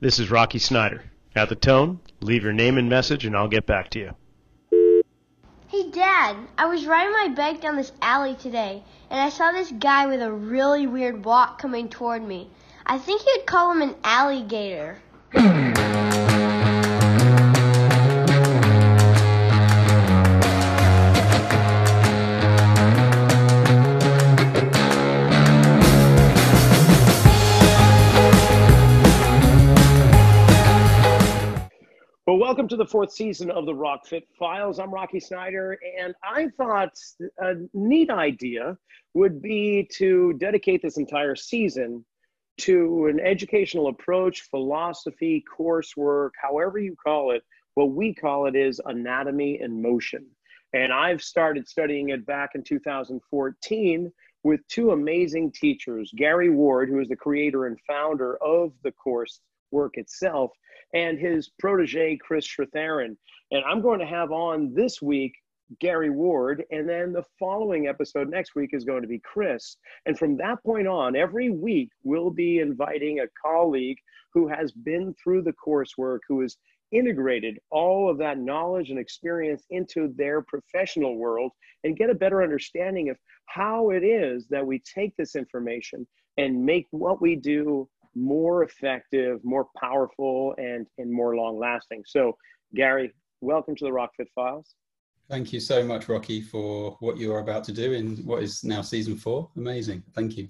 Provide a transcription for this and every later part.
This is Rocky Snyder. At the tone, leave your name and message and I'll get back to you. Hey Dad, I was riding my bike down this alley today and I saw this guy with a really weird walk coming toward me. I think you'd call him an alligator. welcome to the fourth season of the Rock Fit Files. I'm Rocky Snyder, and I thought a neat idea would be to dedicate this entire season to an educational approach, philosophy, coursework, however you call it. What we call it is Anatomy in Motion. And I've started studying it back in 2014 with two amazing teachers Gary Ward, who is the creator and founder of the course work itself, and his protege, Chris Sritharan. And I'm going to have on this week Gary Ward, and then the following episode next week is going to be Chris. And from that point on, every week we'll be inviting a colleague who has been through the coursework, who has integrated all of that knowledge and experience into their professional world and get a better understanding of how it is that we take this information and make what we do more effective, more powerful, and, and more long lasting. So, Gary, welcome to the Rockfit Files. Thank you so much, Rocky, for what you are about to do in what is now season four. Amazing. Thank you.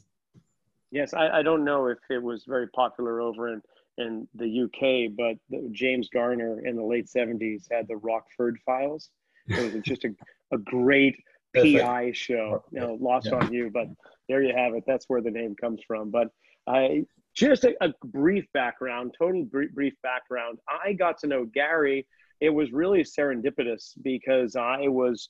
Yes, I, I don't know if it was very popular over in, in the UK, but the, James Garner in the late 70s had the Rockford Files. It was just a, a great PI show, you know, lost yeah. on you, but there you have it. That's where the name comes from. But I, just a, a brief background, total brief, brief background. I got to know Gary. It was really serendipitous because I was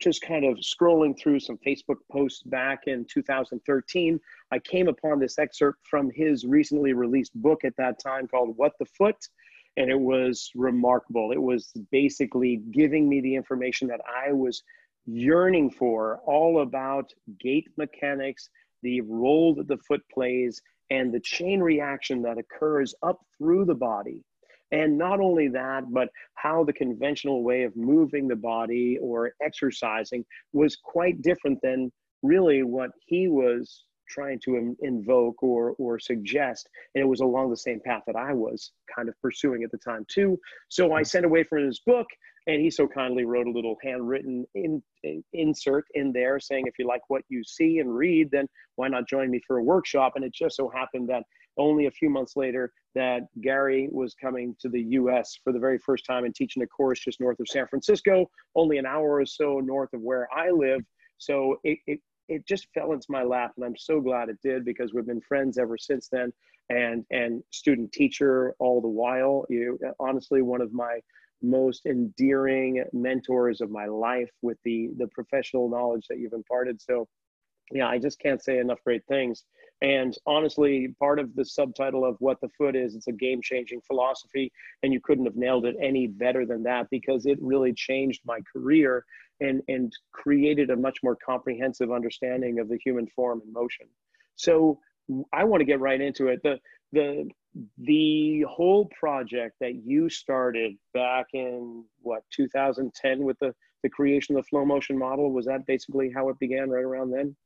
just kind of scrolling through some Facebook posts back in 2013. I came upon this excerpt from his recently released book at that time called What the Foot. And it was remarkable. It was basically giving me the information that I was yearning for all about gait mechanics the role that the foot plays, and the chain reaction that occurs up through the body. And not only that, but how the conventional way of moving the body or exercising was quite different than really what he was trying to invoke or, or suggest. And it was along the same path that I was kind of pursuing at the time, too. So I sent away from his book and he so kindly wrote a little handwritten in, in, insert in there saying, if you like what you see and read, then why not join me for a workshop? And it just so happened that only a few months later that Gary was coming to the US for the very first time and teaching a course just north of San Francisco, only an hour or so north of where I live. So it, it, it just fell into my lap and I'm so glad it did because we've been friends ever since then and and student teacher all the while. You honestly one of my most endearing mentors of my life with the the professional knowledge that you've imparted. So yeah i just can't say enough great things. And honestly part of the subtitle of what the foot is it's a game changing philosophy and you couldn't have nailed it any better than that because it really changed my career and and created a much more comprehensive understanding of the human form and motion. So i want to get right into it. The the the whole project that you started back in what 2010 with the the creation of the flow motion model? Was that basically how it began right around then?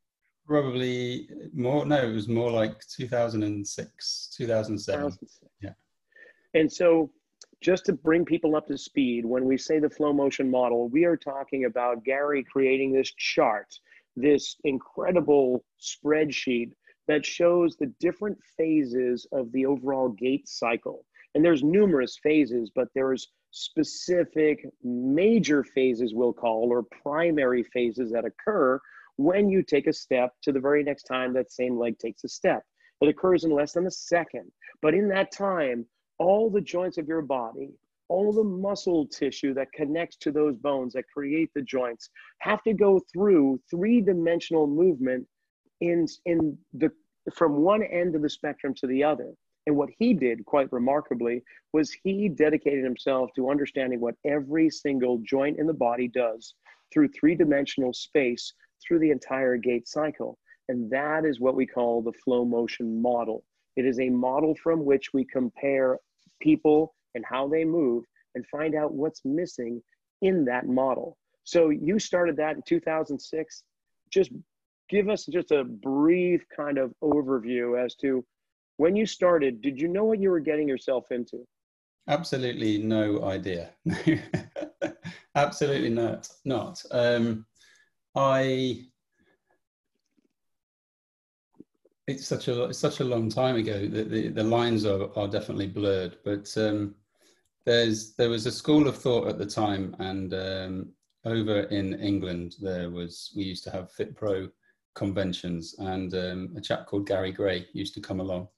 Probably more no it was more like 2006 2007 2006. yeah. And so just to bring people up to speed when we say the flow motion model we are talking about gary creating this chart this incredible spreadsheet that shows the different phases of the overall gait cycle. And there's numerous phases, but there's specific major phases, we'll call, or primary phases that occur when you take a step to the very next time that same leg takes a step. It occurs in less than a second. But in that time, all the joints of your body, all the muscle tissue that connects to those bones that create the joints have to go through three dimensional movement in in the from one end of the spectrum to the other. And what he did quite remarkably was he dedicated himself to understanding what every single joint in the body does through three dimensional space through the entire gait cycle. And that is what we call the flow motion model. It is a model from which we compare people and how they move and find out what's missing in that model. So you started that in 2006. Just give us just a brief kind of overview as to when you started, did you know what you were getting yourself into? Absolutely no idea. Absolutely not. Not. Um, I. It's such a it's such a long time ago that the, the lines are, are definitely blurred. But um, there's there was a school of thought at the time, and um, over in England there was we used to have FitPro conventions, and um, a chap called Gary Gray used to come along,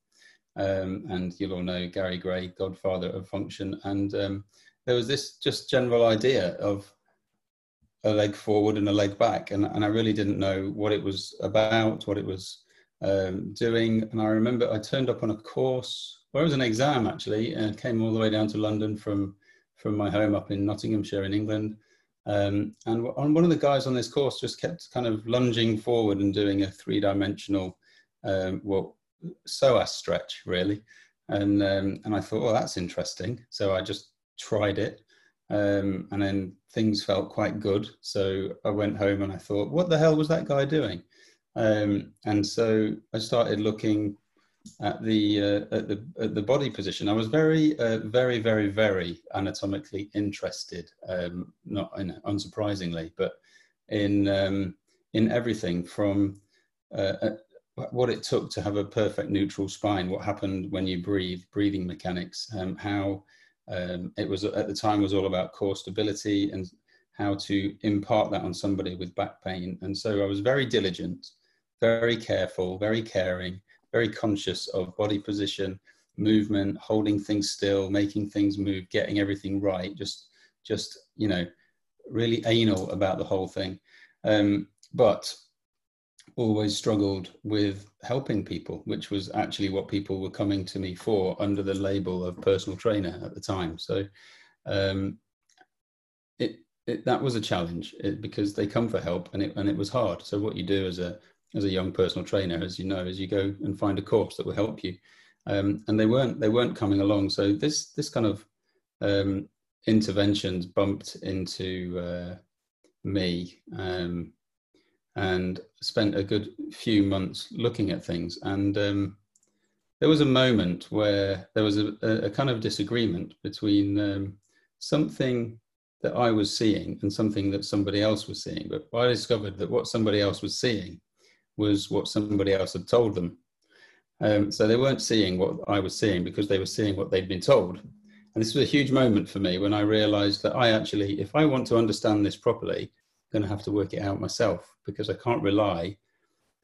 um, and you'll all know Gary Gray, godfather of function. And um, there was this just general idea of a leg forward and a leg back. And, and I really didn't know what it was about, what it was um, doing. And I remember I turned up on a course, well, it was an exam actually, and came all the way down to London from, from my home up in Nottinghamshire in England. Um, and one of the guys on this course just kept kind of lunging forward and doing a three dimensional, um, well, psoas stretch really. And, um, and I thought, well, that's interesting. So I just tried it. Um, and then things felt quite good. So I went home and I thought, what the hell was that guy doing? Um, and so I started looking at the uh, at the at the body position. I was very uh, very very very anatomically interested. Um, not in, unsurprisingly, but in um, in everything from uh, what it took to have a perfect neutral spine, what happened when you breathe, breathing mechanics, um, how um, it was at the time was all about core stability and how to impart that on somebody with back pain. And so I was very diligent, very careful, very caring, very conscious of body position, movement, holding things still, making things move, getting everything right. Just, just you know, really anal about the whole thing. Um, but always struggled with helping people, which was actually what people were coming to me for under the label of personal trainer at the time. So um, it, it, that was a challenge it, because they come for help and it, and it was hard. So what you do as a, as a young personal trainer, as you know, as you go and find a course that will help you. Um, and they weren't, they weren't coming along. So this, this kind of um, interventions bumped into uh, me um, and spent a good few months looking at things. And um, there was a moment where there was a, a kind of disagreement between um, something that I was seeing and something that somebody else was seeing. But I discovered that what somebody else was seeing was what somebody else had told them. Um, so they weren't seeing what I was seeing because they were seeing what they'd been told. And this was a huge moment for me when I realized that I actually, if I want to understand this properly, I'm going to have to work it out myself because I can't rely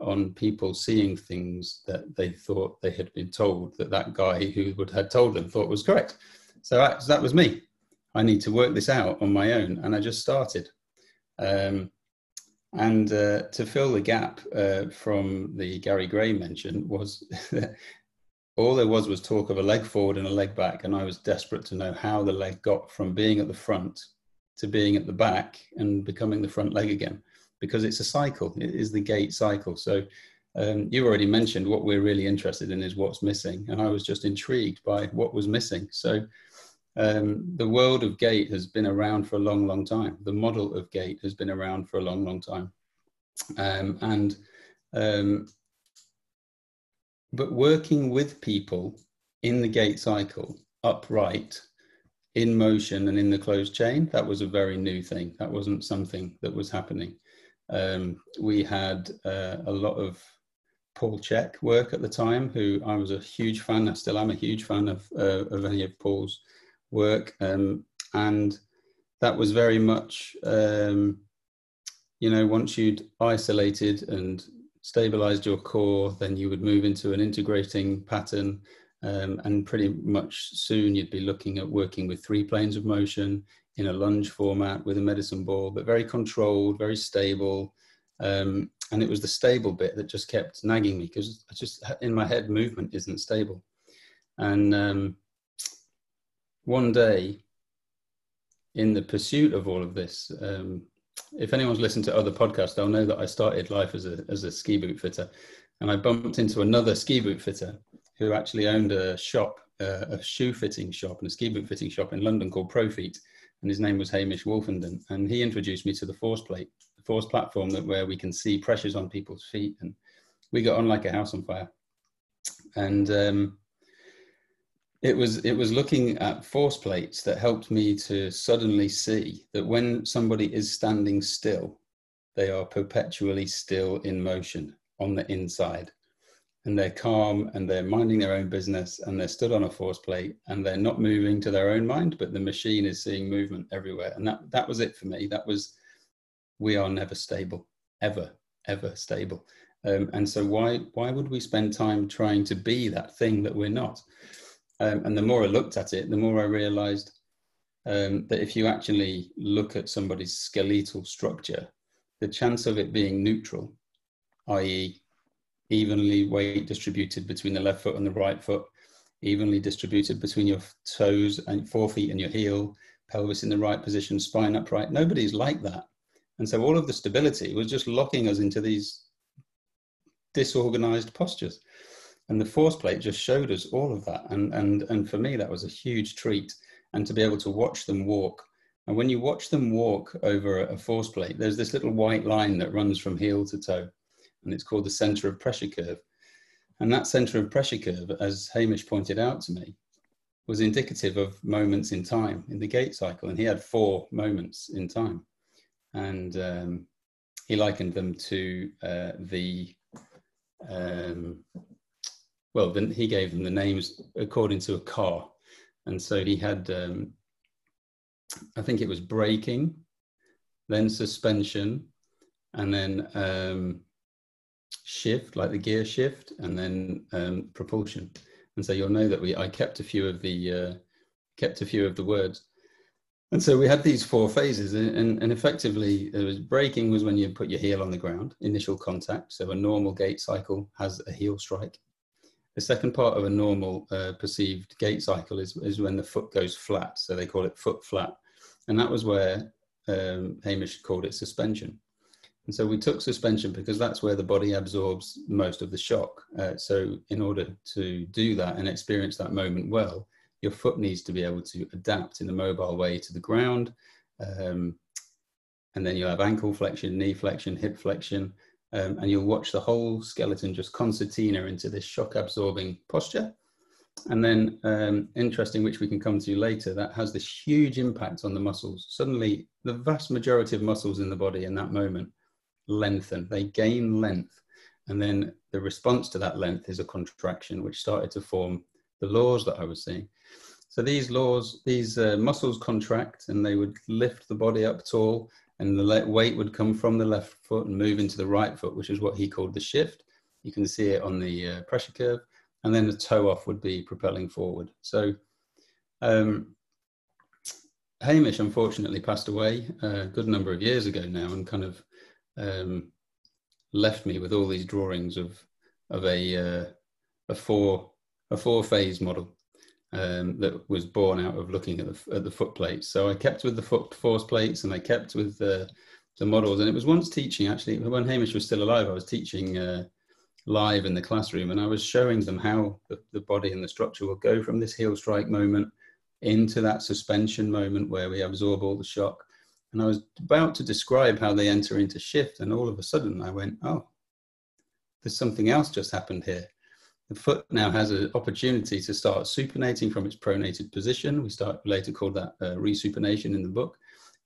on people seeing things that they thought they had been told that that guy who would had told them thought was correct. So that, that was me. I need to work this out on my own, and I just started. Um, and uh, to fill the gap uh, from the Gary Gray mention was all there was was talk of a leg forward and a leg back, and I was desperate to know how the leg got from being at the front to being at the back and becoming the front leg again. Because it's a cycle. It is the gait cycle. So um, you already mentioned what we're really interested in is what's missing. And i was just intrigued by what was missing. So um, the world of gait has been around for a long long time the model of gait has been around for a long long time um, and um, but working with people in the gait cycle upright in motion and in the closed chain, that was a very new thing. That wasn't something that was happening. Um, we had uh, a lot of Paul Chek work at the time, who I was a huge fan, I still am a huge fan of, uh, of any of Paul's work. Um, and that was very much, um, you know, once you'd isolated and stabilized your core, then you would move into an integrating pattern um, and pretty much soon you'd be looking at working with three planes of motion in a lunge format with a medicine ball, but very controlled, very stable. Um, and it was the stable bit that just kept nagging me because I just in my head movement isn't stable. And um, one day, in the pursuit of all of this, um, if anyone's listened to other podcasts, they'll know that I started life as a as a ski boot fitter, and I bumped into another ski boot fitter who actually owned a shop, uh, a shoe fitting shop and a ski boot fitting shop in London called Profeet. And his name was Hamish Wolfenden. And he introduced me to the force plate, the force platform that where we can see pressures on people's feet. And we got on like a house on fire. And um, it was it was looking at force plates that helped me to suddenly see that when somebody is standing still, they are perpetually still in motion on the inside. And they're calm and they're minding their own business and they're stood on a force plate and they're not moving to their own mind but the machine is seeing movement everywhere. And that that was it for me. That was we are never stable ever ever stable. Um, and so why why would we spend time trying to be that thing that we're not um, and the more i looked at it the more i realized um, that if you actually look at somebody's skeletal structure the chance of it being neutral i.e evenly weight distributed between the left foot and the right foot, evenly distributed between your toes and forefeet and your heel, pelvis in the right position, spine upright. Nobody's like that. And so all of the stability was just locking us into these disorganized postures. And the force plate just showed us all of that. And, and, and for me, that was a huge treat. And to be able to watch them walk. And when you watch them walk over a force plate, there's this little white line that runs from heel to toe and it's called the center of pressure curve. And that center of pressure curve, as Hamish pointed out to me, was indicative of moments in time in the gait cycle. And he had four moments in time. And um, he likened them to uh, the, um, well, then he gave them the names according to a car. And so he had, um, I think it was braking, then suspension, and then um, shift, like the gear shift, and then um, propulsion. And so you'll know that we I kept a few of the uh, kept a few of the words. And so we had these four phases, and, and effectively, it was braking was when you put your heel on the ground, initial contact. So a normal gait cycle has a heel strike. The second part of a normal uh, perceived gait cycle is, is when the foot goes flat. So they call it foot flat. And that was where um, Hamish called it suspension. And so we took suspension because that's where the body absorbs most of the shock. Uh, so in order to do that and experience that moment well, your foot needs to be able to adapt in a mobile way to the ground. Um, and then you'll have ankle flexion, knee flexion, hip flexion, um, and you'll watch the whole skeleton just concertina into this shock absorbing posture. And then, um, interesting, which we can come to later, that has this huge impact on the muscles. Suddenly, the vast majority of muscles in the body in that moment lengthen, they gain length. And then the response to that length is a contraction, which started to form the laws that I was seeing. So these laws, these uh, muscles contract and they would lift the body up tall, and the weight would come from the left foot and move into the right foot, which is what he called the shift. You can see it on the uh, pressure curve. And then the toe off would be propelling forward. So um, Hamish unfortunately passed away a good number of years ago now and kind of um, left me with all these drawings of of a uh, a four a four phase model um, that was born out of looking at the at the foot plates. So I kept with the foot force plates and I kept with the the models. And it was once teaching actually when Hamish was still alive. I was teaching uh, live in the classroom and I was showing them how the, the body and the structure will go from this heel strike moment into that suspension moment where we absorb all the shock and I was about to describe how they enter into shift, and all of a sudden I went, oh, there's something else just happened here. The foot now has an opportunity to start supinating from its pronated position. We start later called that uh, resupination in the book.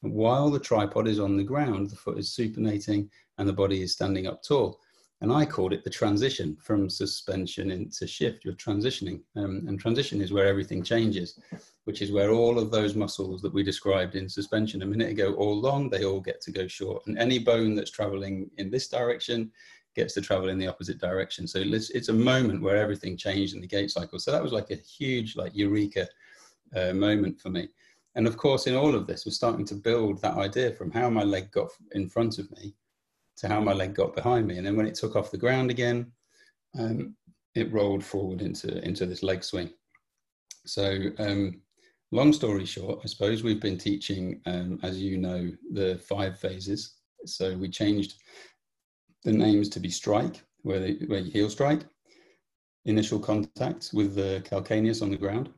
And while the tripod is on the ground, the foot is supinating and the body is standing up tall. And I called it the transition from suspension into shift. You're transitioning. Um, and transition is where everything changes, which is where all of those muscles that we described in suspension a minute ago, all long, they all get to go short. And any bone that's traveling in this direction gets to travel in the opposite direction. So it's, it's a moment where everything changed in the gait cycle. So that was like a huge, like, eureka uh, moment for me. And of course, in all of this, we're starting to build that idea from how my leg got in front of me to how my leg got behind me. And then when it took off the ground again, um, it rolled forward into, into this leg swing. So, um, long story short, I suppose we've been teaching, um, as you know, the five phases. So we changed the names to be strike, where, they, where you heel strike, initial contact with the calcaneus on the ground,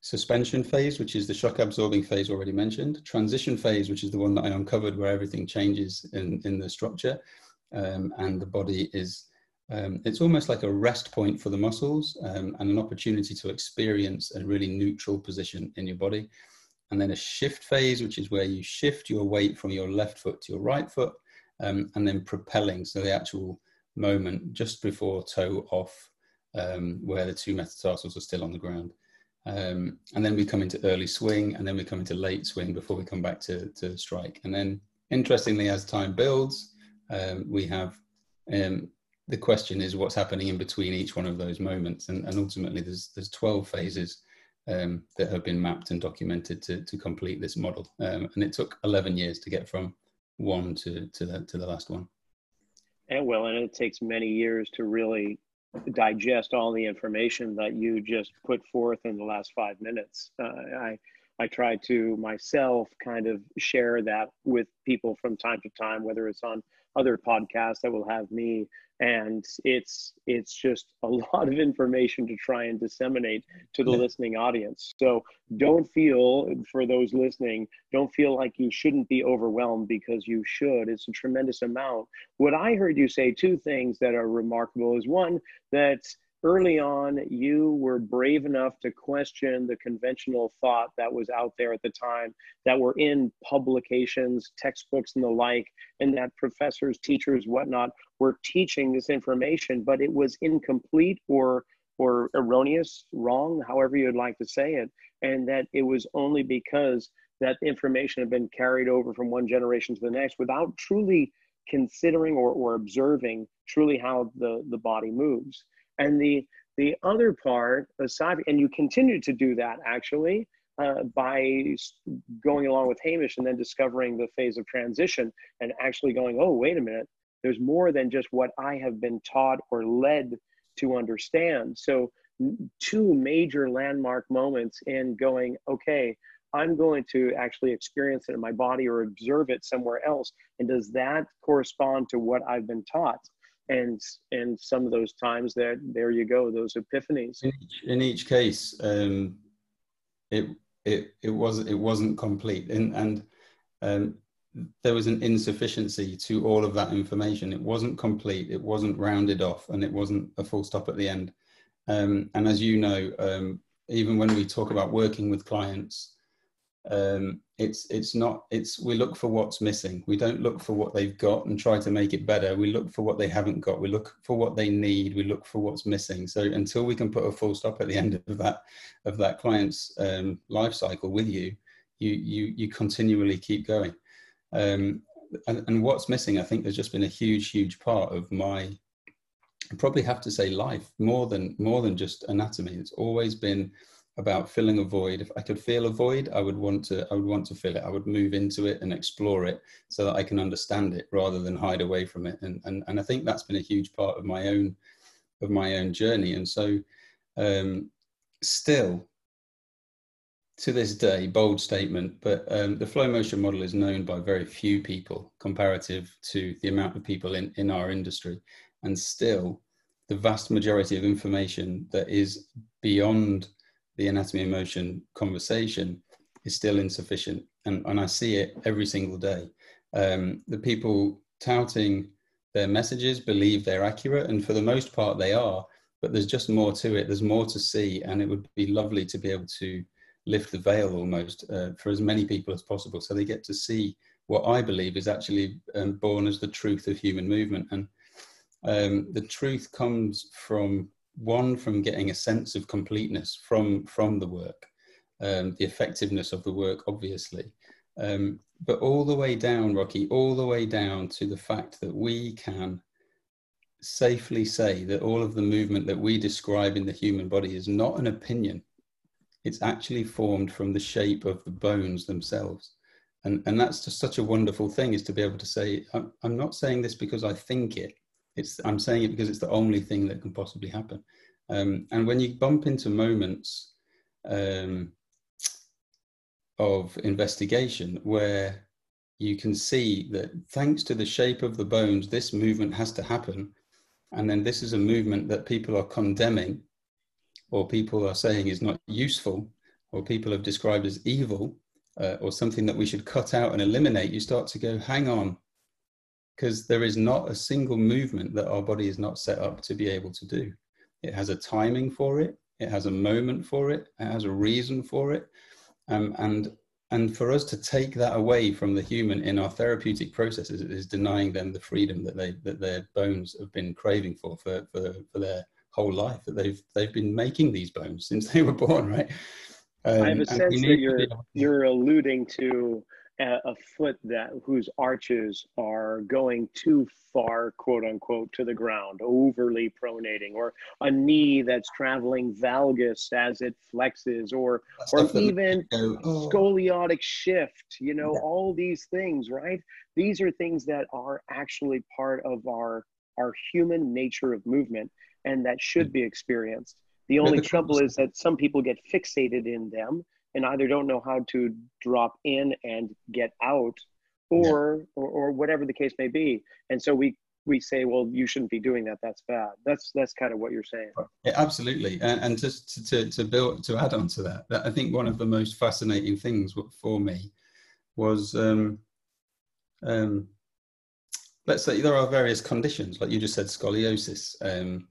suspension phase, which is the shock absorbing phase already mentioned, transition phase, which is the one that I uncovered where everything changes in, in the structure um, and the body is, um, it's almost like a rest point for the muscles um, and an opportunity to experience a really neutral position in your body. And then a shift phase, which is where you shift your weight from your left foot to your right foot, um, and then propelling, so the actual moment just before toe off um, where the two metatarsals are still on the ground. Um, and then we come into early swing, and then we come into late swing before we come back to, to strike. And then, interestingly, as time builds, um, we have um, the question is what's happening in between each one of those moments. And, and ultimately, there's, there's 12 phases um, that have been mapped and documented to, to complete this model. Um, and it took 11 years to get from one to, to, the, to the last one. And well, and it takes many years to really digest all the information that you just put forth in the last five minutes. Uh, I I try to myself kind of share that with people from time to time, whether it's on other podcasts that will have me and it's it's just a lot of information to try and disseminate to the listening audience. So don't feel for those listening don't feel like you shouldn't be overwhelmed because you should. It's a tremendous amount. What i heard you say two things that are remarkable is one that early on, you were brave enough to question the conventional thought that was out there at the time, that were in publications, textbooks, and the like, and that professors, teachers, whatnot were teaching this information, but it was incomplete or or erroneous, wrong, however you'd like to say it, and that it was only because that information had been carried over from one generation to the next without truly considering or, or observing truly how the, the body moves. And the the other part, aside, and you continue to do that actually uh, by going along with Hamish and then discovering the phase of transition and actually going, oh, wait a minute, there's more than just what I have been taught or led to understand. So, two major landmark moments in going, okay, I'm going to actually experience it in my body or observe it somewhere else. And does that correspond to what I've been taught? And and some of those times that there you go those epiphanies. In each, in each case um it it it was it wasn't complete. And and um there was an insufficiency to all of that information. It wasn't complete. It wasn't rounded off and it wasn't a full stop at the end. Um and as you know um even when we talk about working with clients um, it's it's not it's we look for what's missing. We don't look for what they've got and try to make it better. We look for what they haven't got. We look for what they need. We look for what's missing. So until we can put a full stop at the end of that of that client's um, life cycle with you you you you continually keep going. Um, and, and what's missing i think there's just been a huge huge part of my I probably have to say life more than more than just anatomy. It's always been about filling a void. If I could feel a void, I would want to I would want to fill it. I would move into it and explore it so that I can understand it rather than hide away from it. And and, and I think that's been a huge part of my own of my own journey. And so um, still to this day, bold statement, but um, the flow motion model is known by very few people comparative to the amount of people in, in our industry. And still, the vast majority of information that is beyond the Anatomy in Motion conversation is still insufficient. And, and I see it every single day. Um, the people touting their messages believe they're accurate, and for the most part, they are. But there's just more to it. There's more to see, and it would be lovely to be able to lift the veil almost uh, for as many people as possible, so they get to see what I believe is actually um, born as the truth of human movement. And um, the truth comes from one from getting a sense of completeness from from the work um, the effectiveness of the work obviously. Um, but all the way down rocky all the way down to the fact that we can safely say that all of the movement that we describe in the human body is not an opinion. It's actually formed from the shape of the bones themselves. And and that's just such a wonderful thing is to be able to say i'm, I'm not saying this because i think it it's I'm saying it because it's the only thing that can possibly happen. Um, and when you bump into moments um, of investigation where you can see that thanks to the shape of the bones, this movement has to happen, And then this is a movement that people are condemning, or people are saying is not useful, or people have described as evil, uh, or something that we should cut out and eliminate, you start to go, hang on, because there is not a single movement that our body is not set up to be able to do. It has a timing for it, it has a moment for it, it has a reason for it. Um, and and for us to take that away from the human in our therapeutic processes is denying them the freedom that they that their bones have been craving for for for, for their whole life that they've they've been making these bones since they were born right um, I have a sense that you're you're alluding to a, a, foot that whose arches are going too far, quote unquote, to the ground, overly pronating, or a knee that's traveling valgus as it flexes, or or even oh. scoliotic shift. You know, yeah. all these things, right? These are things that are actually part of our our human nature of movement, and that should be experienced. The only trouble is that some people get fixated in them and either don't know how to drop in and get out or, yeah. or, or whatever the case may be. And so we we say, well, you shouldn't be doing that. That's bad. That's that's kind of what you're saying. Yeah, absolutely. And, and just to, to build to add on to that, that, I think one of the most fascinating things for me was, um, um, let's say there are various conditions, like you just said, scoliosis. Um,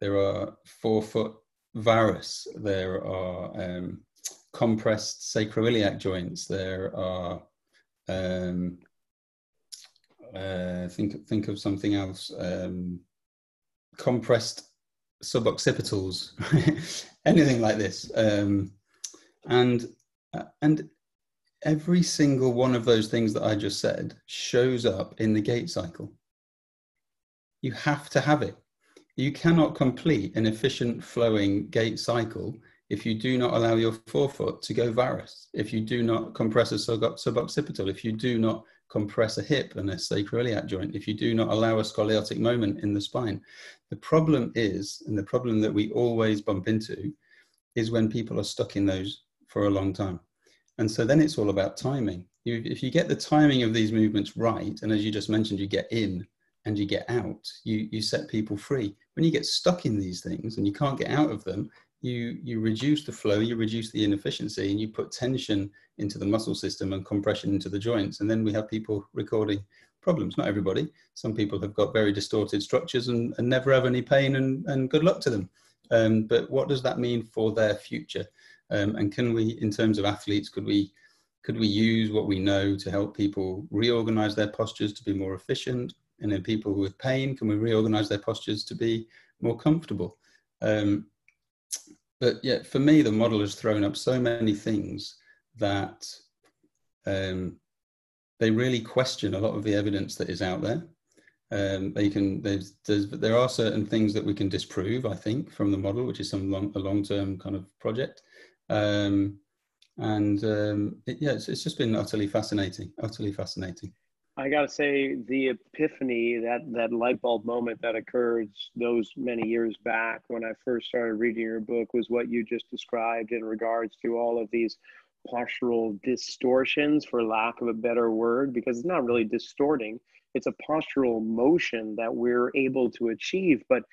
there are forefoot varus, there are um, compressed sacroiliac joints, there are um, uh, think think of something else, um, compressed suboccipitals, anything like this, um, and and every single one of those things that I just said shows up in the gait cycle. You have to have it. You cannot complete an efficient flowing gait cycle if you do not allow your forefoot to go varus, if you do not compress a suboccipital, if you do not compress a hip and a sacroiliac joint, if you do not allow a scoliotic moment in the spine. The problem is, and the problem that we always bump into, is when people are stuck in those for a long time. And so then it's all about timing. You, if you get the timing of these movements right, and as you just mentioned, you get in and you get out, you, you set people free. When you get stuck in these things and you can't get out of them, you, you reduce the flow, you reduce the inefficiency, and you put tension into the muscle system and compression into the joints. And then we have people recording problems. Not everybody. Some people have got very distorted structures and, and never have any pain, and, and good luck to them. Um, but what does that mean for their future? Um, and can we, in terms of athletes, could we could we use what we know to help people reorganize their postures to be more efficient and then people with pain, can we reorganize their postures to be more comfortable? Um, but yeah, for me, the model has thrown up so many things that um, they really question a lot of the evidence that is out there. Um, they can there's, there's, there are certain things that we can disprove, I think, from the model, which is some long, a long-term kind of project. Um, and um, it, yeah, it's, it's just been utterly fascinating, utterly fascinating. I got to say, the epiphany, that, that light bulb moment that occurred those many years back when I first started reading your book was what you just described in regards to all of these postural distortions, for lack of a better word, because it's not really distorting, it's a postural motion that we're able to achieve. But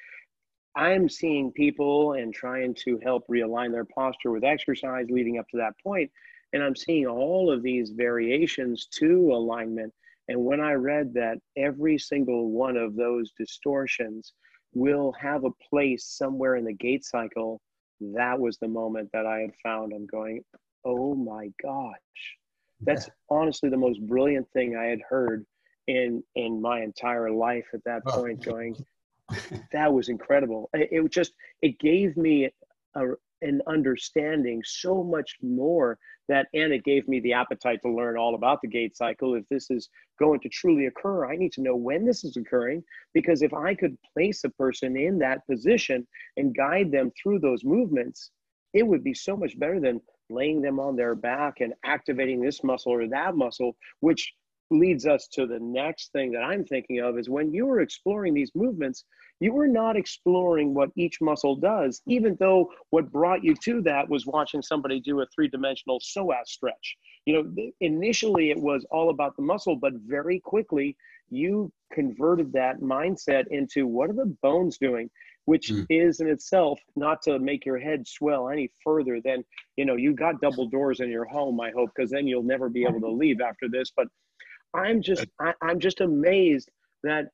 I'm seeing people and trying to help realign their posture with exercise leading up to that point, And I'm seeing all of these variations to alignment and when I read that every single one of those distortions will have a place somewhere in the gait cycle, that was the moment that I had found. I'm going, oh my gosh, that's yeah. honestly the most brilliant thing I had heard in in my entire life at that point. Going, that was incredible. It, it just it gave me a, an understanding so much more that and it gave me the appetite to learn all about the gait cycle. If this is going to truly occur i need to know when this is occurring because if i could place a person in that position and guide them through those movements it would be so much better than laying them on their back and activating this muscle or that muscle which leads us to the next thing that i'm thinking of is when you were exploring these movements you were not exploring what each muscle does, even though what brought you to that was watching somebody do a three dimensional psoas stretch. You know, initially it was all about the muscle, but very quickly you converted that mindset into what are the bones doing which mm. is in itself not to make your head swell any further than you know you got double doors in your home i hope because then you'll never be able to leave after this but i'm just I, am just amazed that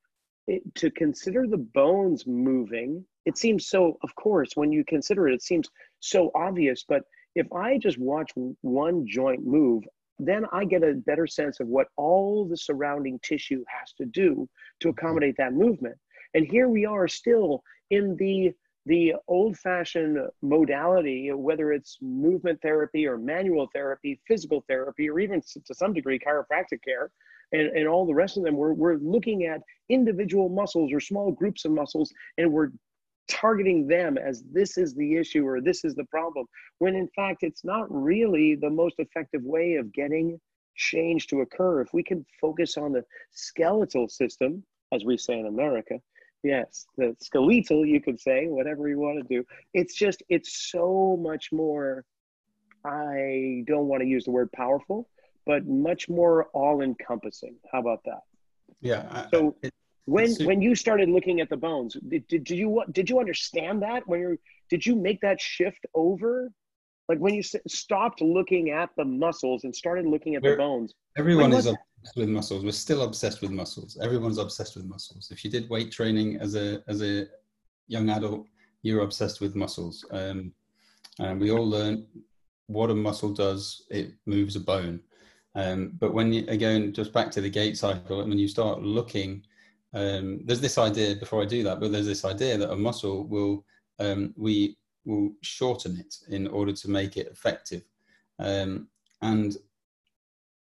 it, to consider the bones moving it seems so of course when you consider it it seems so obvious but if i just watch one joint move then I get a better sense of what all the surrounding tissue has to do to mm-hmm. accommodate that movement. And here we are still in the the old-fashioned modality, whether it's movement therapy or manual therapy, physical therapy, or even to some degree chiropractic care, and, and all the rest of them, we're, we're looking at individual muscles or small groups of muscles, and we're targeting them as this is the issue or this is the problem, when in fact it's not really the most effective way of getting change to occur. If we can focus on the skeletal system, as we say in America, yes, the skeletal, you could say, whatever you want to do. It's just, it's so much more, I don't want to use the word powerful, but much more all encompassing. How about that? Yeah. So, it, when when you started looking at the bones did, did, did you what did you understand that when you did you make that shift over like when you stopped looking at the muscles and started looking at We're, the bones. everyone is obsessed with muscles. We're still obsessed with muscles. Everyone's obsessed with muscles. If you did weight training as a as a young adult you're obsessed with muscles. Um, and we all learn what a muscle does. It moves a bone. Um, but when you again just back to the gait cycle and when you start looking um, there's this idea before I do that, but there's this idea that a muscle will um, we will shorten it in order to make it effective. Um, and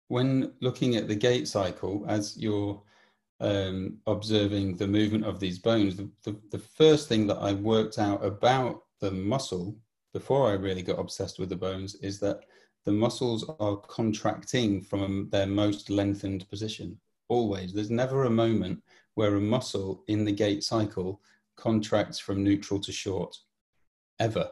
when looking at the gait cycle, as you're um, observing the movement of these bones, the, the, the first thing that I worked out about the muscle before I really got obsessed with the bones is that the muscles are contracting from their most lengthened position. Always. There's never a moment where a muscle in the gait cycle contracts from neutral to short ever.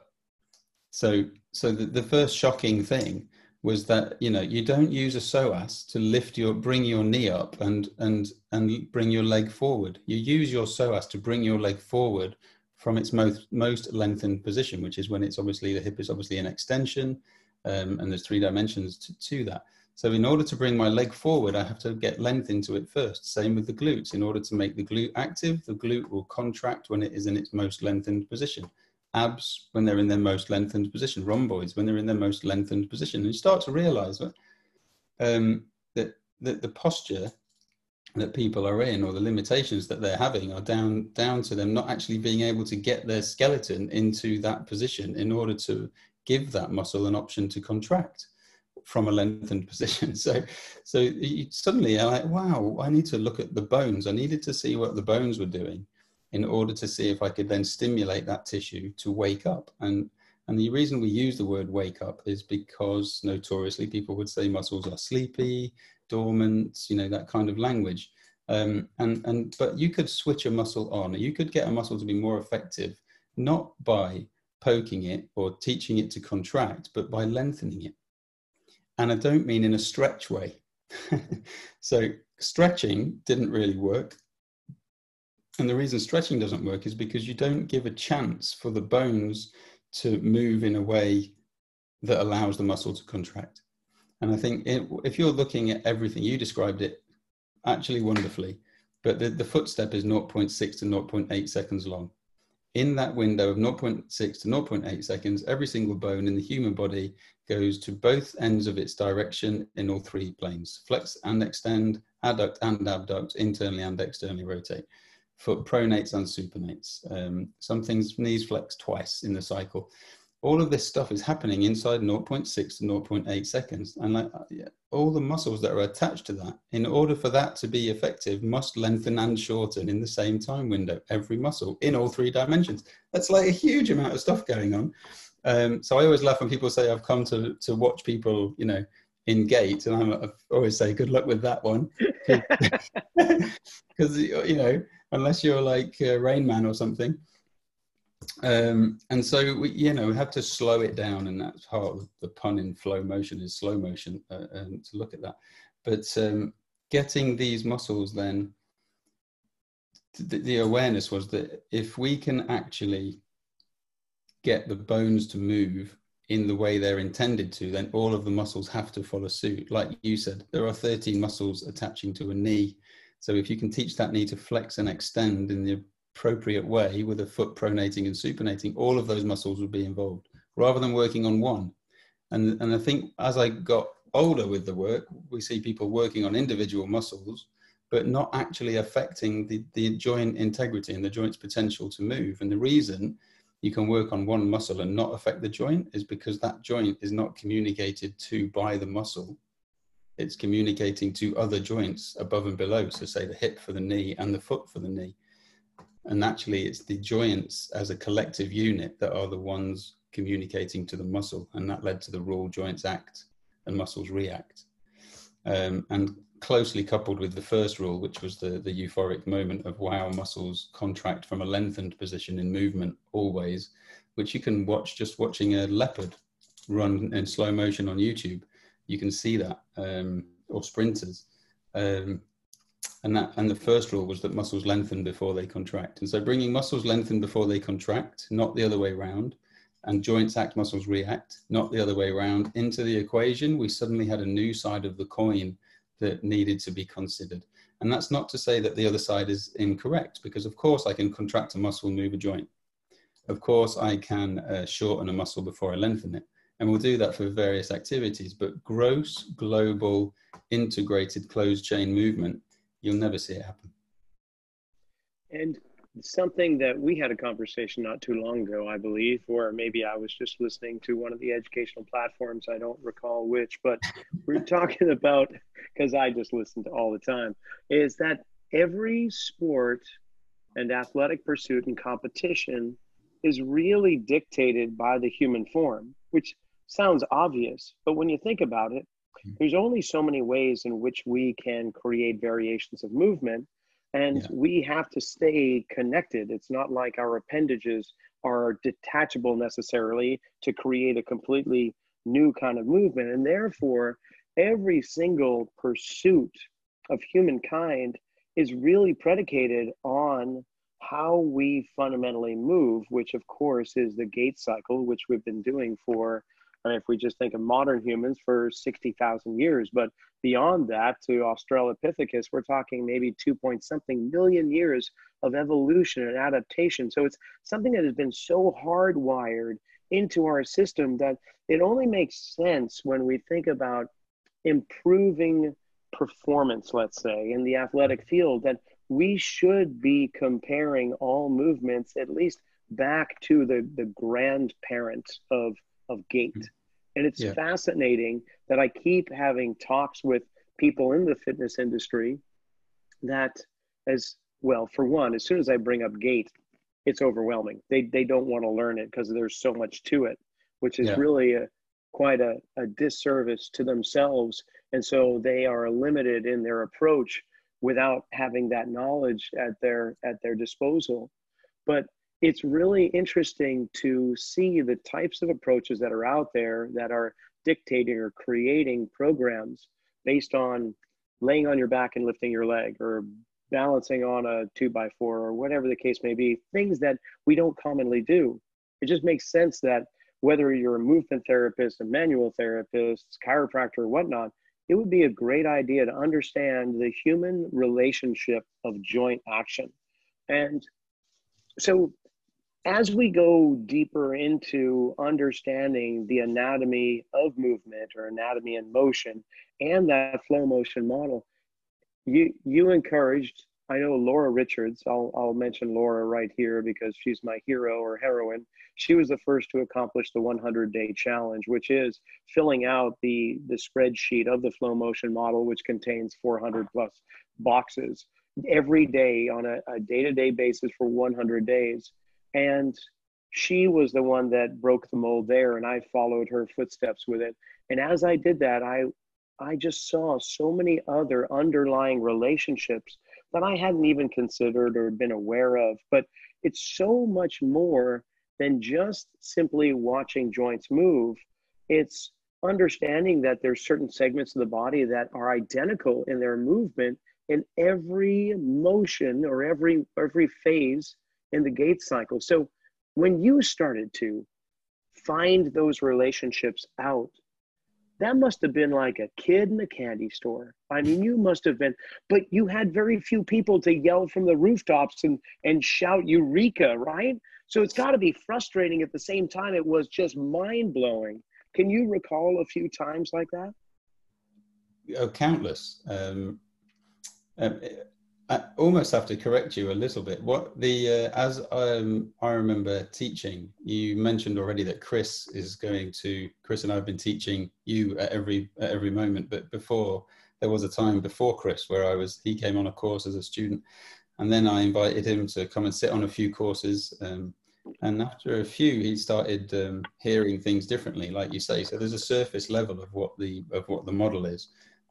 So, so the, the first shocking thing was that you know you don't use a psoas to lift your bring your knee up and and and bring your leg forward you use your psoas to bring your leg forward from its most most lengthened position which is when it's obviously the hip is obviously an extension um, and there's three dimensions to, to that so in order to bring my leg forward, I have to get length into it first. Same with the glutes. In order to make the glute active, the glute will contract when it is in its most lengthened position. Abs when they're in their most lengthened position. Rhomboids when they're in their most lengthened position. And you start to realize um, that, that the posture that people are in or the limitations that they're having are down down to them not actually being able to get their skeleton into that position in order to give that muscle an option to contract from a lengthened position. So, so you, suddenly I'm like, wow, I need to look at the bones. I needed to see what the bones were doing in order to see if I could then stimulate that tissue to wake up. And and the reason we use the word wake up is because notoriously people would say muscles are sleepy, dormant, you know, that kind of language. Um, and and but you could switch a muscle on. You could get a muscle to be more effective, not by poking it or teaching it to contract, but by lengthening it. And I don't mean in a stretch way. so stretching didn't really work. And the reason stretching doesn't work is because you don't give a chance for the bones to move in a way that allows the muscle to contract. And I think it, if you're looking at everything, you described it actually wonderfully, but the, the footstep is 0.6 to 0.8 seconds long in that window of 0.6 to 0.8 seconds, every single bone in the human body goes to both ends of its direction in all three planes flex and extend, adduct and abduct, internally and externally rotate. Foot pronates and supinates. Um, some things knees flex twice in the cycle. All of this stuff is happening inside 0.6 to 0.8 seconds. And like uh, all the muscles that are attached to that in order for that to be effective must lengthen and shorten in the same time window every muscle in all three dimensions. That's like a huge amount of stuff going on. Um, so i always laugh when people say i've come to to watch people you know in gait and I'm, i always say good luck with that one. Because you know unless you're like uh, rain man or something um, and so we, you know, we have to slow it down, and that's part of the pun in flow motion is slow motion, uh, and to look at that. But um, getting these muscles then the, the awareness was that if we can actually get the bones to move in the way they're intended to, then all of the muscles have to follow suit. Like you said, there are 13 muscles attaching to a knee. So if you can teach that knee to flex and extend in the appropriate way with a foot pronating and supinating, all of those muscles would be involved rather than working on one. And, and I think as I got older with the work, we see people working on individual muscles, but not actually affecting the, the joint integrity and the joint's potential to move. And the reason you can work on one muscle and not affect the joint is because that joint is not communicated to by the muscle. It's communicating to other joints above and below. So, say the hip for the knee and the foot for the knee. And actually, it's the joints as a collective unit that are the ones communicating to the muscle. And that led to the rule joints act and muscles react. Um, and closely coupled with the first rule, which was the, the euphoric moment of wow, muscles contract from a lengthened position in movement always, which you can watch just watching a leopard run in slow motion on YouTube. You can see that, um, or sprinters. Um, and that and the first rule was that muscles lengthen before they contract. And so bringing muscles lengthen before they contract, not the other way around, and joints act, muscles react, not the other way around, into the equation, we suddenly had a new side of the coin that needed to be considered. And that's not to say that the other side is incorrect, because of course I can contract a muscle, move a joint. Of course I can uh, shorten a muscle before I lengthen it. And we'll do that for various activities, but gross, global, integrated closed chain movement, you'll never see it happen. And something that we had a conversation not too long ago, I believe, or maybe I was just listening to one of the educational platforms. I don't recall which, but we're talking about because I just listen to all the time is that every sport and athletic pursuit and competition is really dictated by the human form, which sounds obvious, but when you think about it, hmm. there's only so many ways in which we can create variations of movement and yeah. we have to stay connected it's not like our appendages are detachable necessarily to create a completely new kind of movement and therefore every single pursuit of humankind is really predicated on how we fundamentally move which of course is the gait cycle which we've been doing for and if we just think of modern humans for 60,000 years, but beyond that to Australopithecus, we're talking maybe two point something million years of evolution and adaptation. So it's something that has been so hardwired into our system that it only makes sense when we think about improving performance, let's say, in the athletic field, that we should be comparing all movements at least back to the, the grandparent of of gait. And it's yeah. fascinating that I keep having talks with people in the fitness industry that as well, for one, as soon as I bring up gait, it's overwhelming. They they don't want to learn it because there's so much to it, which is yeah. really a quite a, a disservice to themselves. And so they are limited in their approach without having that knowledge at their at their disposal. But it's really interesting to see the types of approaches that are out there that are dictating or creating programs based on laying on your back and lifting your leg or balancing on a two by four or whatever the case may be, things that we don't commonly do. It just makes sense that whether you're a movement therapist, a manual therapist, chiropractor, or whatnot, it would be a great idea to understand the human relationship of joint action. And so as we go deeper into understanding the anatomy of movement or Anatomy in Motion and that flow motion model, you you encouraged. I know Laura Richards. I'll I'll mention Laura right here because she's my hero or heroine. She was the first to accomplish the 100 day challenge, which is filling out the the spreadsheet of the flow motion model, which contains 400 plus boxes every day on a day to day basis for 100 days and she was the one that broke the mold there and i followed her footsteps with it. And as i did that i i just saw so many other underlying relationships that i hadn't even considered or been aware of. But it's so much more than just simply watching joints move. It's understanding that there's certain segments of the body that are identical in their movement in every motion or every every phase in the gait cycle. So when you started to find those relationships out, that must have been like a kid in a candy store. I mean, you must have been, but you had very few people to yell from the rooftops and, and shout Eureka, right? So it's got to be frustrating at the same time. It was just mind blowing. Can you recall a few times like that? Oh, countless. Um, um, I almost have to correct you a little bit. What the uh, as um, I remember teaching, you mentioned already that Chris is going to. Chris and I have been teaching you at every at every moment, but before there was a time before Chris where I was. He came on a course as a student, and then I invited him to come and sit on a few courses. Um, and after a few, he started um, hearing things differently, like you say. So there's a surface level of what the of what the model is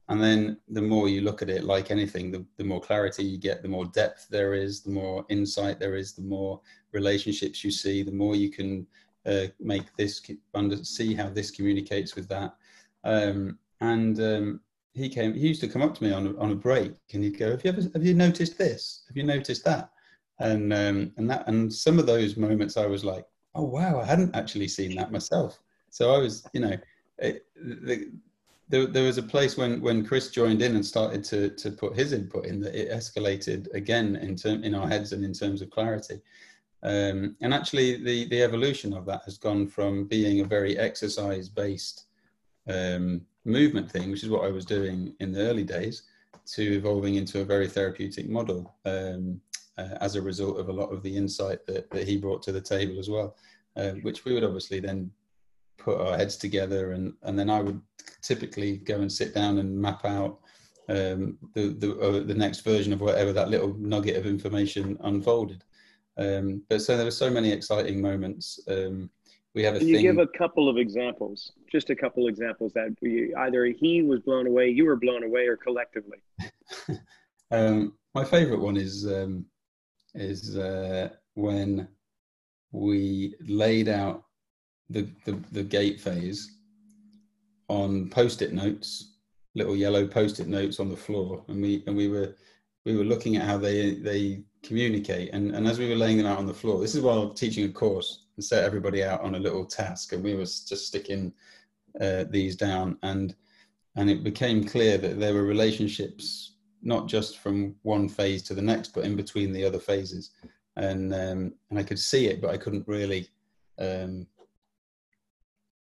and then the more you look at it, like anything, the, the more clarity you get, the more depth there is, the more insight there is, the more relationships you see, the more you can uh, make this under see how this communicates with that. Um, and um, he came. He used to come up to me on a, on a break, and he'd go, "Have you ever have you noticed this? Have you noticed that?" And um, and that and some of those moments, I was like, "Oh wow, I hadn't actually seen that myself." So I was, you know, it, the, there, there was a place when when Chris joined in and started to to put his input in that it escalated again in term in our heads and in terms of clarity. Um, and actually, the the evolution of that has gone from being a very exercise based um, movement thing, which is what I was doing in the early days, to evolving into a very therapeutic model um, uh, as a result of a lot of the insight that, that he brought to the table as well, uh, which we would obviously then put our heads together and and then I would typically go and sit down and map out um, the the, uh, the next version of whatever that little nugget of information unfolded. Um, but so there were so many exciting moments. Um, we have a. Can you thing... give a couple of examples? Just a couple examples that we, either he was blown away, you were blown away, or collectively. Um, my favorite one is um, is uh, when we laid out the, the, the gait phase on post-it notes, little yellow post-it notes on the floor, and we and we were we were looking at how they they communicate, and and as we were laying them out on the floor, this is while teaching a course and set everybody out on a little task, and we were just sticking uh, these down, and and it became clear that there were relationships not just from one phase to the next, but in between the other phases, and um, and I could see it, but I couldn't really um,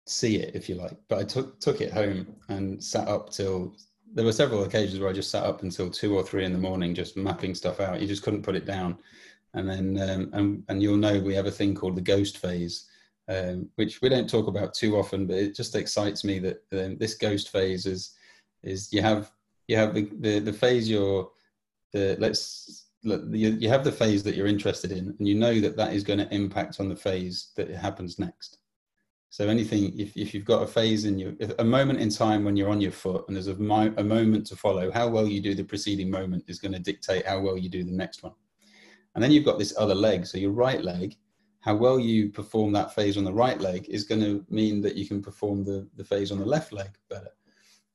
see it, if you like. But I took took it home and sat up till there were several occasions where I just sat up until two or three in the morning, just mapping stuff out. You just couldn't put it down. And then, um, and, and you'll know we have a thing called the ghost phase, um, which we don't talk about too often, but it just excites me that um, this ghost phase is, is you have, you have the, the, the phase you're, the, let's, you, you have the phase that you're interested in, and you know that that is going to impact on the phase that happens next. So anything, if, if you've got a phase in you, a moment in time when you're on your foot and there's a, a moment to follow, how well you do the preceding moment is going to dictate how well you do the next one. And then you've got this other leg. So your right leg, how well you perform that phase on the right leg is going to mean that you can perform the, the phase on the left leg better.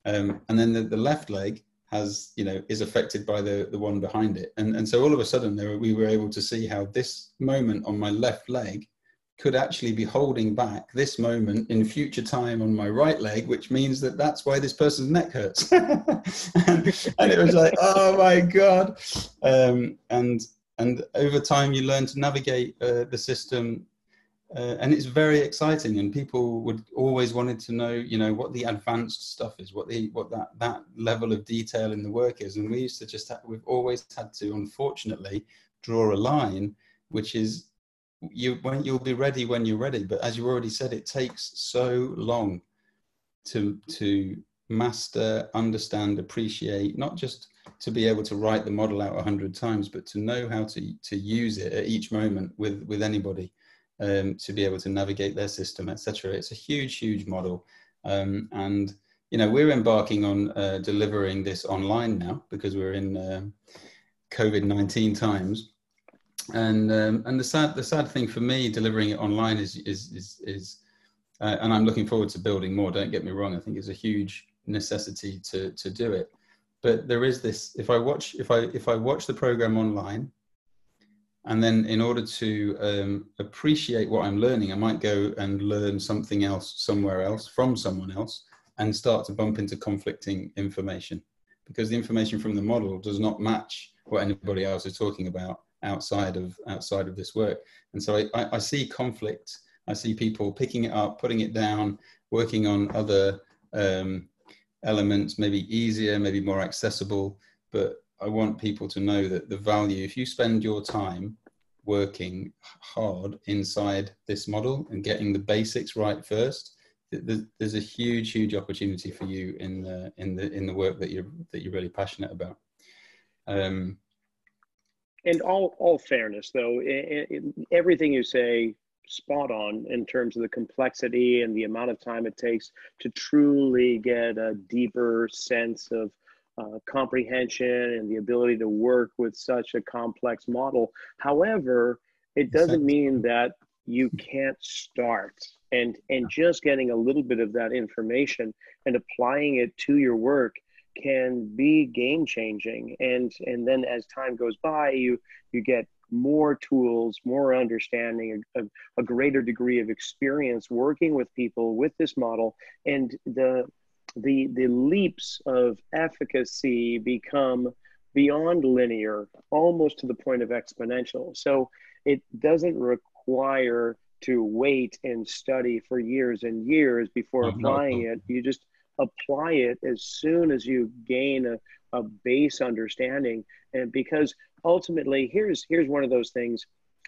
Um, and then the, the left leg has, you know, is affected by the, the one behind it. And, and so all of a sudden there, we were able to see how this moment on my left leg could actually be holding back this moment in future time on my right leg, which means that that's why this person's neck hurts. and, and, it was like, oh my God. Um, and, and over time, you learn to navigate uh, the system. Uh, and it's very exciting. And people would always wanted to know, you know, what the advanced stuff is, what the, what that, that level of detail in the work is. And we used to just, have, we've always had to, unfortunately, draw a line, which is you when you'll be ready when you're ready but as you already said it takes so long to to master understand appreciate not just to be able to write the model out a hundred times but to know how to to use it at each moment with with anybody um, to be able to navigate their system etc it's a huge huge model. Um, and you know we're embarking on uh, delivering this online now because we're in uh, covid-19 times and um, and the sad the sad thing for me delivering it online is is is, is uh, and I'm looking forward to building more. Don't get me wrong; I think it's a huge necessity to to do it. but there is this. If I watch, if I if I watch the program online, and then in order to um, appreciate what I'm learning, I might go and learn something else somewhere else from someone else, and start to bump into conflicting information because the information from the model does not match what anybody else is talking about outside of outside of this work. And so I, I see conflict. I see people picking it up, putting it down, working on other um, elements, maybe easier, maybe more accessible. But I want people to know that the value, if you spend your time working hard inside this model and getting the basics right first, there's a huge, huge opportunity for you in the in the in the work that you're that you're really passionate about. Um, and all all fairness, though, it, it, everything you say spot on in terms of the complexity and the amount of time it takes to truly get a deeper sense of uh, comprehension and the ability to work with such a complex model. However, it doesn't mean that you can't start and and just getting a little bit of that information and applying it to your work can be game changing. And and then as time goes by you you get more tools more understanding a, a greater degree of experience working with people with this model. And the the the leaps of efficacy become beyond linear almost to the point of exponential. So it doesn't require to wait and study for years and years before applying it. You just apply it as soon as you gain a, a base understanding. And because ultimately here's here's one of those things.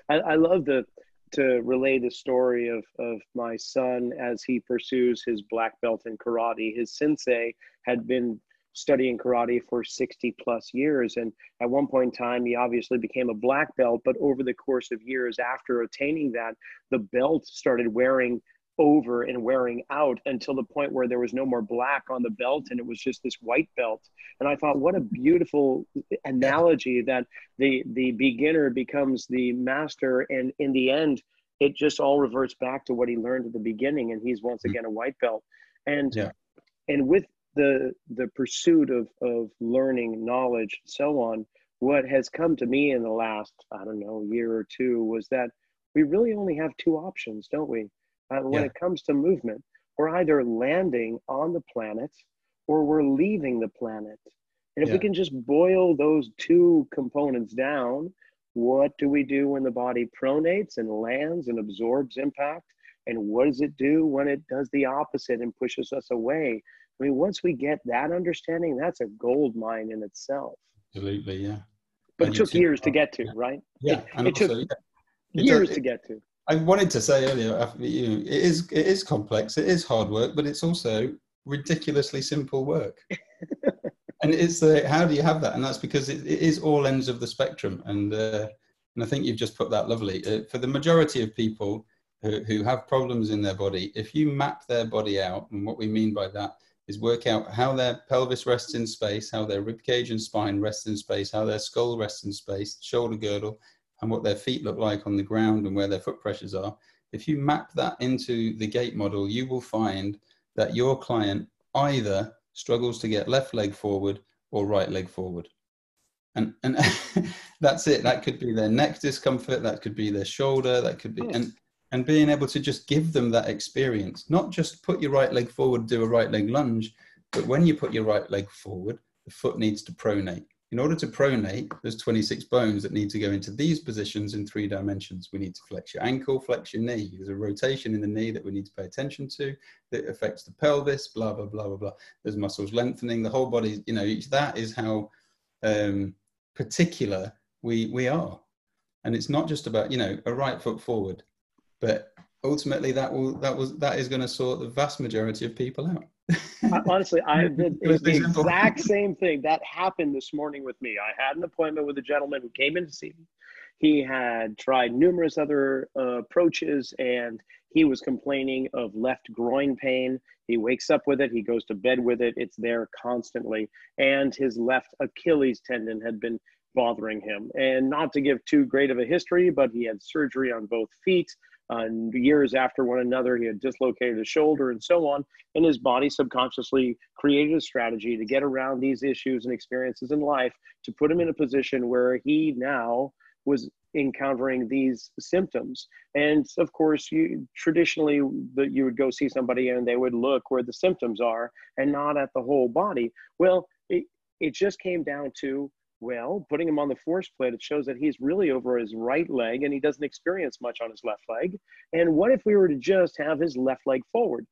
I, I love the to relay the story of, of my son as he pursues his black belt in karate. His sensei had been studying karate for 60 plus years. And at one point in time he obviously became a black belt. But over the course of years after attaining that the belt started wearing over and wearing out until the point where there was no more black on the belt and it was just this white belt and i thought what a beautiful analogy that the the beginner becomes the master and in the end it just all reverts back to what he learned at the beginning and he's once mm-hmm. again a white belt and yeah. and with the the pursuit of of learning knowledge and so on what has come to me in the last i don't know year or two was that we really only have two options don't we uh, when yeah. it comes to movement. We're either landing on the planet or we're leaving the planet. And if yeah. we can just boil those two components down, what do we do when the body pronates and lands and absorbs impact? And what does it do when it does the opposite and pushes us away? I mean, once we get that understanding, that's a gold mine in itself. Absolutely, yeah. But and it took years to get to, yeah. right? Yeah, it, it took yeah. years it, to get to. I wanted to say earlier, you know, it is it is complex, it is hard work, but it's also ridiculously simple work. and it's uh, how do you have that? And that's because it, it is all ends of the spectrum. And uh, and I think you've just put that lovely. Uh, for the majority of people who, who have problems in their body, if you map their body out, and what we mean by that is work out how their pelvis rests in space, how their rib cage and spine rests in space, how their skull rests in space, shoulder girdle, and what their feet look like on the ground and where their foot pressures are, if you map that into the gait model, you will find that your client either struggles to get left leg forward or right leg forward. And, and that's it. That could be their neck discomfort, that could be their shoulder, that could be, and, and being able to just give them that experience, not just put your right leg forward, do a right leg lunge, but when you put your right leg forward, the foot needs to pronate. In order to pronate, there's 26 bones that need to go into these positions in three dimensions. We need to flex your ankle, flex your knee. There's a rotation in the knee that we need to pay attention to that affects the pelvis, blah, blah, blah, blah, blah. There's muscles lengthening, the whole body, you know, each that is how um, particular we, we are. And it's not just about, you know, a right foot forward, but ultimately that will, that was, that is going to sort the vast majority of people out. Honestly, I did the exact same thing. That happened this morning with me. I had an appointment with a gentleman who came in to see me. He had tried numerous other uh, approaches and he was complaining of left groin pain. He wakes up with it, he goes to bed with it, it's there constantly. And his left Achilles tendon had been bothering him. And not to give too great of a history, but he had surgery on both feet uh, years after one another. He had dislocated his shoulder and so on. And his body subconsciously created a strategy to get around these issues and experiences in life to put him in a position where he now was encountering these symptoms. And of course, you traditionally that you would go see somebody and they would look where the symptoms are and not at the whole body. Well, it, it just came down to well, putting him on the force plate, it shows that he's really over his right leg and he doesn't experience much on his left leg. And what if we were to just have his left leg forward?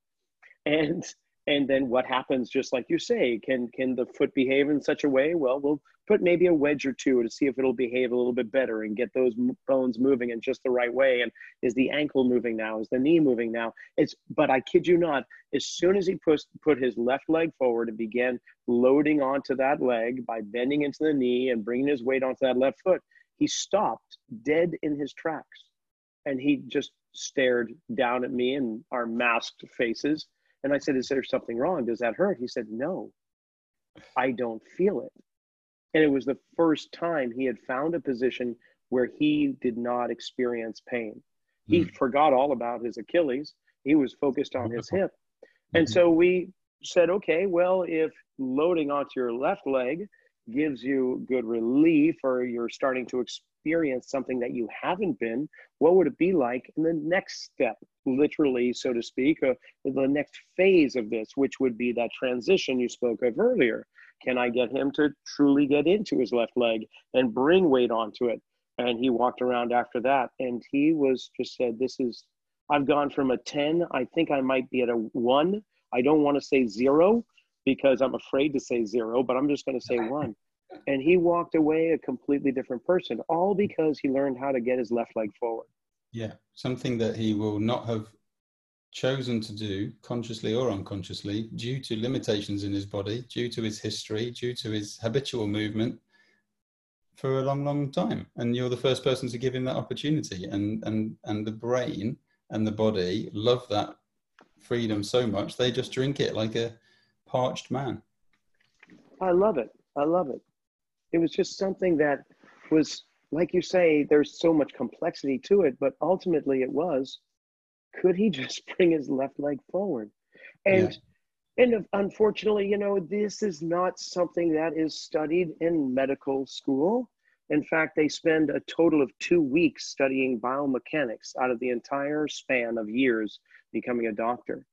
And and then what happens just like you say can can the foot behave in such a way? Well we'll put maybe a wedge or two to see if it'll behave a little bit better and get those bones moving in just the right way. And is the ankle moving now? Is the knee moving now? It's but i kid you not as soon as he put put his left leg forward and began loading onto that leg by bending into the knee and bringing his weight onto that left foot he stopped dead in his tracks. And he just stared down at me and our masked faces and I said, Is there something wrong? Does that hurt? He said, No, I don't feel it. And it was the first time he had found a position where he did not experience pain. He mm. forgot all about his Achilles, he was focused on his hip. And mm-hmm. so we said, okay, well, if loading onto your left leg gives you good relief or you're starting to experience something that you haven't been, what would it be like in the next step, literally, so to speak, uh, the next phase of this, which would be that transition you spoke of earlier? Can I get him to truly get into his left leg and bring weight onto it? And he walked around after that and he was just said, This is, I've gone from a 10, I think I might be at a one. I don't want to say zero because I'm afraid to say zero, but I'm just going to say one. And he walked away a completely different person, all because he learned how to get his left leg forward. Yeah, something that he will not have chosen to do consciously or unconsciously due to limitations in his body, due to his history, due to his habitual movement for a long, long time. And you're the first person to give him that opportunity. And and and the brain and the body love that freedom so much they just drink it like a parched man. I love it. I love it. It was just something that was, like you say, there's so much complexity to it, but ultimately it was, could he just bring his left leg forward? And yeah. and unfortunately, you know, this is not something that is studied in medical school. In fact, they spend a total of two weeks studying biomechanics out of the entire span of years becoming a doctor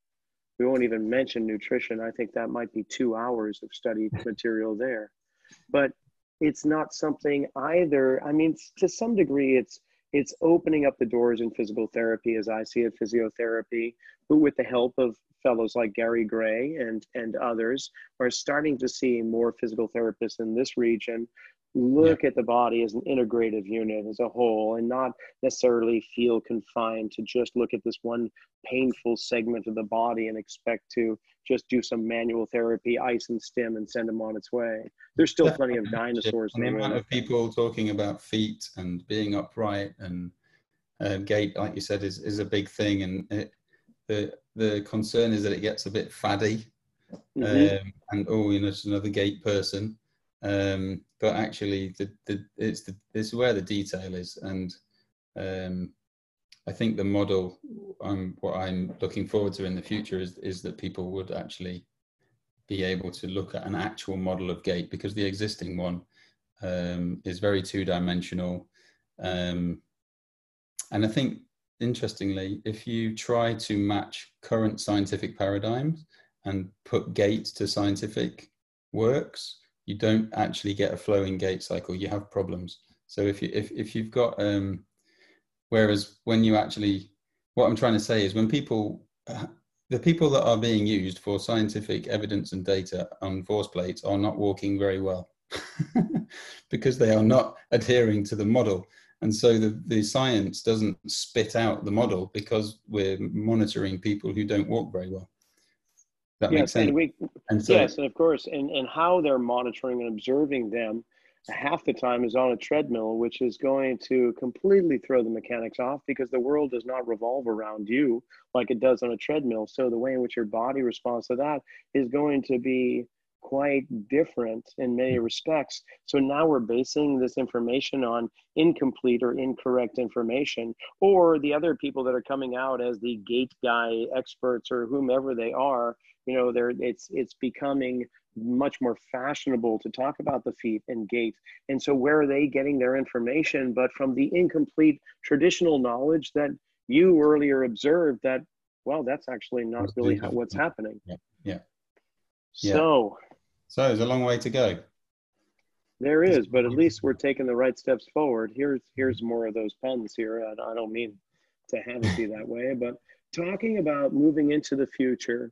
we won't even mention nutrition. I think that might be two hours of studied material there. But it's not something either. I mean, to some degree, it's it's opening up the doors in physical therapy, as I see it, physiotherapy, but with the help of fellows like Gary Gray and and others, are starting to see more physical therapists in this region look yeah. at the body as an integrative unit as a whole and not necessarily feel confined to just look at this one painful segment of the body and expect to just do some manual therapy ice and stim and send them on its way. There's still plenty of dinosaurs the amount of people talking about feet and being upright and uh, gait like you said is, is a big thing. And it, the the concern is that it gets a bit faddy. Mm-hmm. um, and oh you know it's another gait person. Um, but actually the, the it's the this is where the detail is. And um, I think the model um, what I'm looking forward to in the future is is that people would actually be able to look at an actual model of gait because the existing one um, is very two dimensional um, and I think interestingly if you try to match current scientific paradigms and put gait to scientific works you don't actually get a flowing gait cycle. You have problems. So if you if if you've got um, whereas when you actually what I'm trying to say is when people the people that are being used for scientific evidence and data on force plates are not walking very well because they are not adhering to the model and so the, the science doesn't spit out the model because we're monitoring people who don't walk very well that yes, makes sense. And we, and so, yes, and of course, and, and how they're monitoring and observing them half the time is on a treadmill, which is going to completely throw the mechanics off because the world does not revolve around you like it does on a treadmill. So the way in which your body responds to that is going to be quite different in many mm. respects. So now we're basing this information on incomplete or incorrect information, or the other people that are coming out as the gait guy experts or whomever they are. You know, they're it's it's becoming much more fashionable to talk about the feet and gait. And so where are they getting their information? But from the incomplete traditional knowledge that you earlier observed that, well, that's actually not really how, what's happening. Yeah. yeah. So, so there's a long way to go. There is, but at least we're taking the right steps forward. Here's here's more of those puns here. I, I don't mean to have it be that way, but talking about moving into the future,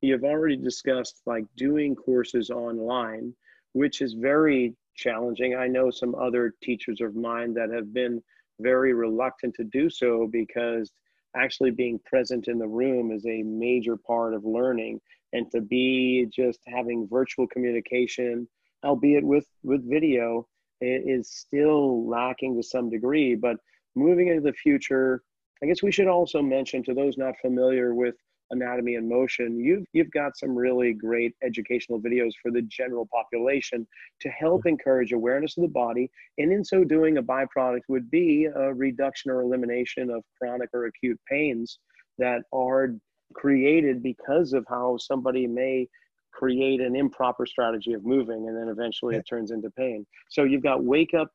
you've already discussed like doing courses online, which is very challenging. I know some other teachers of mine that have been very reluctant to do so because actually being present in the room is a major part of learning and to be just having virtual communication albeit with with video it is still lacking to some degree but moving into the future i guess we should also mention to those not familiar with Anatomy in Motion you've you've got some really great educational videos for the general population to help encourage awareness of the body and in so doing a byproduct would be a reduction or elimination of chronic or acute pains that are created because of how somebody may create an improper strategy of moving and then eventually it turns into pain. So you've got wake up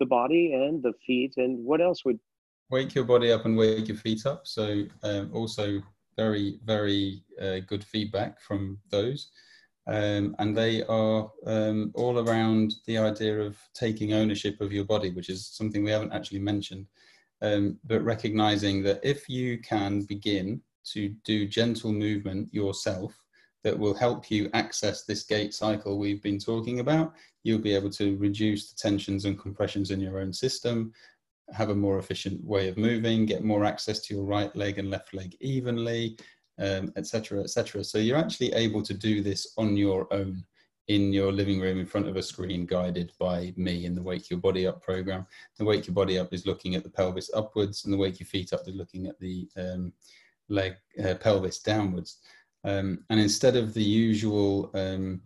the body and the feet and what else would wake your body up and wake your feet up. So um, also very, very uh, good feedback from those. Um, and they are um, all around the idea of taking ownership of your body, which is something we haven't actually mentioned. Um, but recognizing that if you can begin to do gentle movement yourself, that will help you access this gait cycle we've been talking about, you'll be able to reduce the tensions and compressions in your own system, have a more efficient way of moving, get more access to your right leg and left leg evenly, etc., um, etc. Et so you're actually able to do this on your own in your living room in front of a screen guided by me in the Wake Your Body Up program. The Wake Your Body Up is looking at the pelvis upwards and the Wake Your Feet Up is looking at the um, leg uh, pelvis downwards. Um, and instead of the usual um,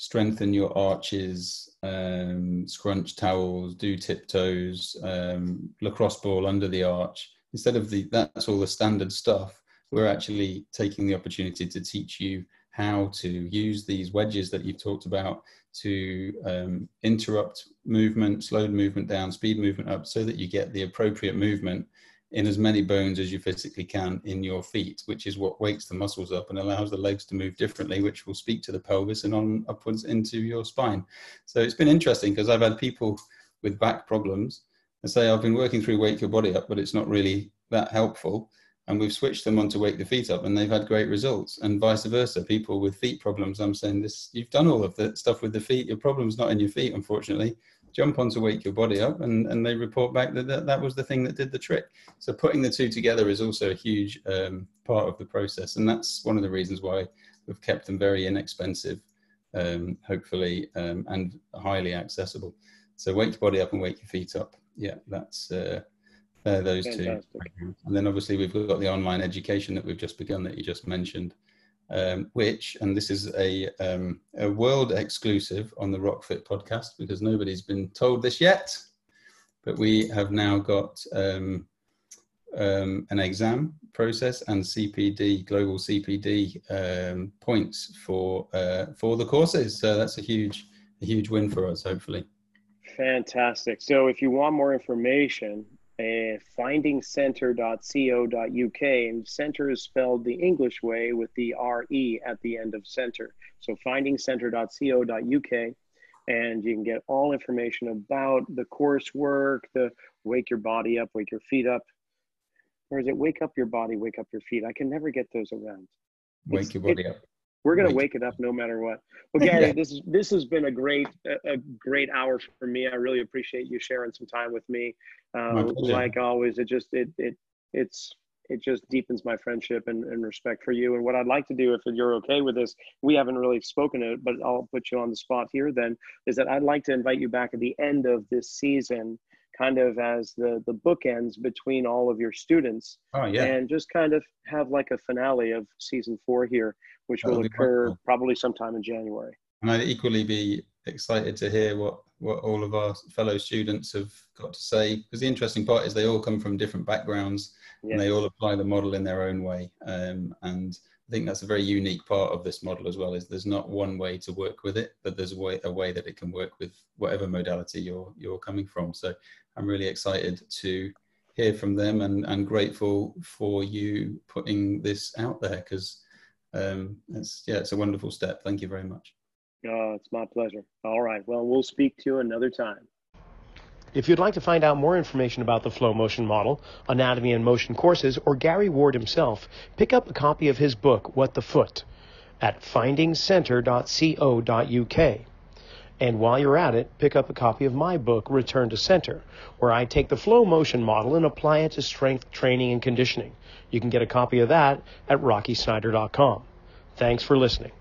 strengthen your arches, um, scrunch towels, do tiptoes, um, lacrosse ball under the arch. Instead of the that's all the standard stuff. We're actually taking the opportunity to teach you how to use these wedges that you've talked about to um, interrupt movement, slow movement down, speed movement up, so that you get the appropriate movement in as many bones as you physically can in your feet, which is what wakes the muscles up and allows the legs to move differently, which will speak to the pelvis and on upwards into your spine. So it's been interesting because I've had people with back problems and say, I've been working through Wake Your Body Up, but it's not really that helpful. And we've switched them on to Wake the Feet Up and they've had great results. And vice versa, people with feet problems, I'm saying this, you've done all of the stuff with the feet. Your problem's not in your feet, unfortunately jump on to wake your body up and, and they report back that, that that was the thing that did the trick. So putting the two together is also a huge um, part of the process and that's one of the reasons why we've kept them very inexpensive um, hopefully um, and highly accessible. So wake your body up and wake your feet up. Yeah that's uh, those Fantastic. two and then obviously we've got the online education that we've just begun that you just mentioned um, which, and this is a, um, a world exclusive on the RockFit podcast because nobody's been told this yet, but we have now got um, um an exam process and CPD, global CPD um, points for, uh, for the courses. So that's a huge, a huge win for us, hopefully. Fantastic. So if you want more information, uh, findingcentre.co.uk, and center is spelled the English way with the RE at the end of center. So findingcentre.co.uk, and you can get all information about the coursework, the wake your body up, wake your feet up. Or is it wake up your body, wake up your feet? I can never get those around. Wake it's, your body it, up. We're gonna wake it up no matter what. Well, Gary, yeah. this is this has been a great a, a, great hour for me. I really appreciate you sharing some time with me. Uh, like always, it just it it it's it just deepens my friendship and, and respect for you. And what I'd like to do, if you're okay with this, we haven't really spoken it, but I'll put you on the spot here. Then is that I'd like to invite you back at the end of this season kind of as the the bookends between all of your students oh, yeah. and just kind of have like a finale of season four here which That'll will occur probably sometime in january And I'd equally be excited to hear what, what all of our fellow students have got to say. Because the interesting part is they all come from different backgrounds and they all apply the model in their own way. Um, and I think that's a very unique part of this model as well. Is there's not one way to work with it, but there's a way a way that it can work with whatever modality you're you're coming from. So I'm really excited to hear from them and, and grateful for you putting this out there because um, it's yeah it's a wonderful step. Thank you very much. Oh, it's my pleasure. All right. Well, we'll speak to you another time. If you'd like to find out more information about the flow motion model, Anatomy in Motion courses, or Gary Ward himself, pick up a copy of his book, What the Foot, at findingcentre.co.uk. And while you're at it, pick up a copy of my book, Return to Center, where I take the flow motion model and apply it to strength training and conditioning. You can get a copy of that at rockysnyder.com. Thanks for listening.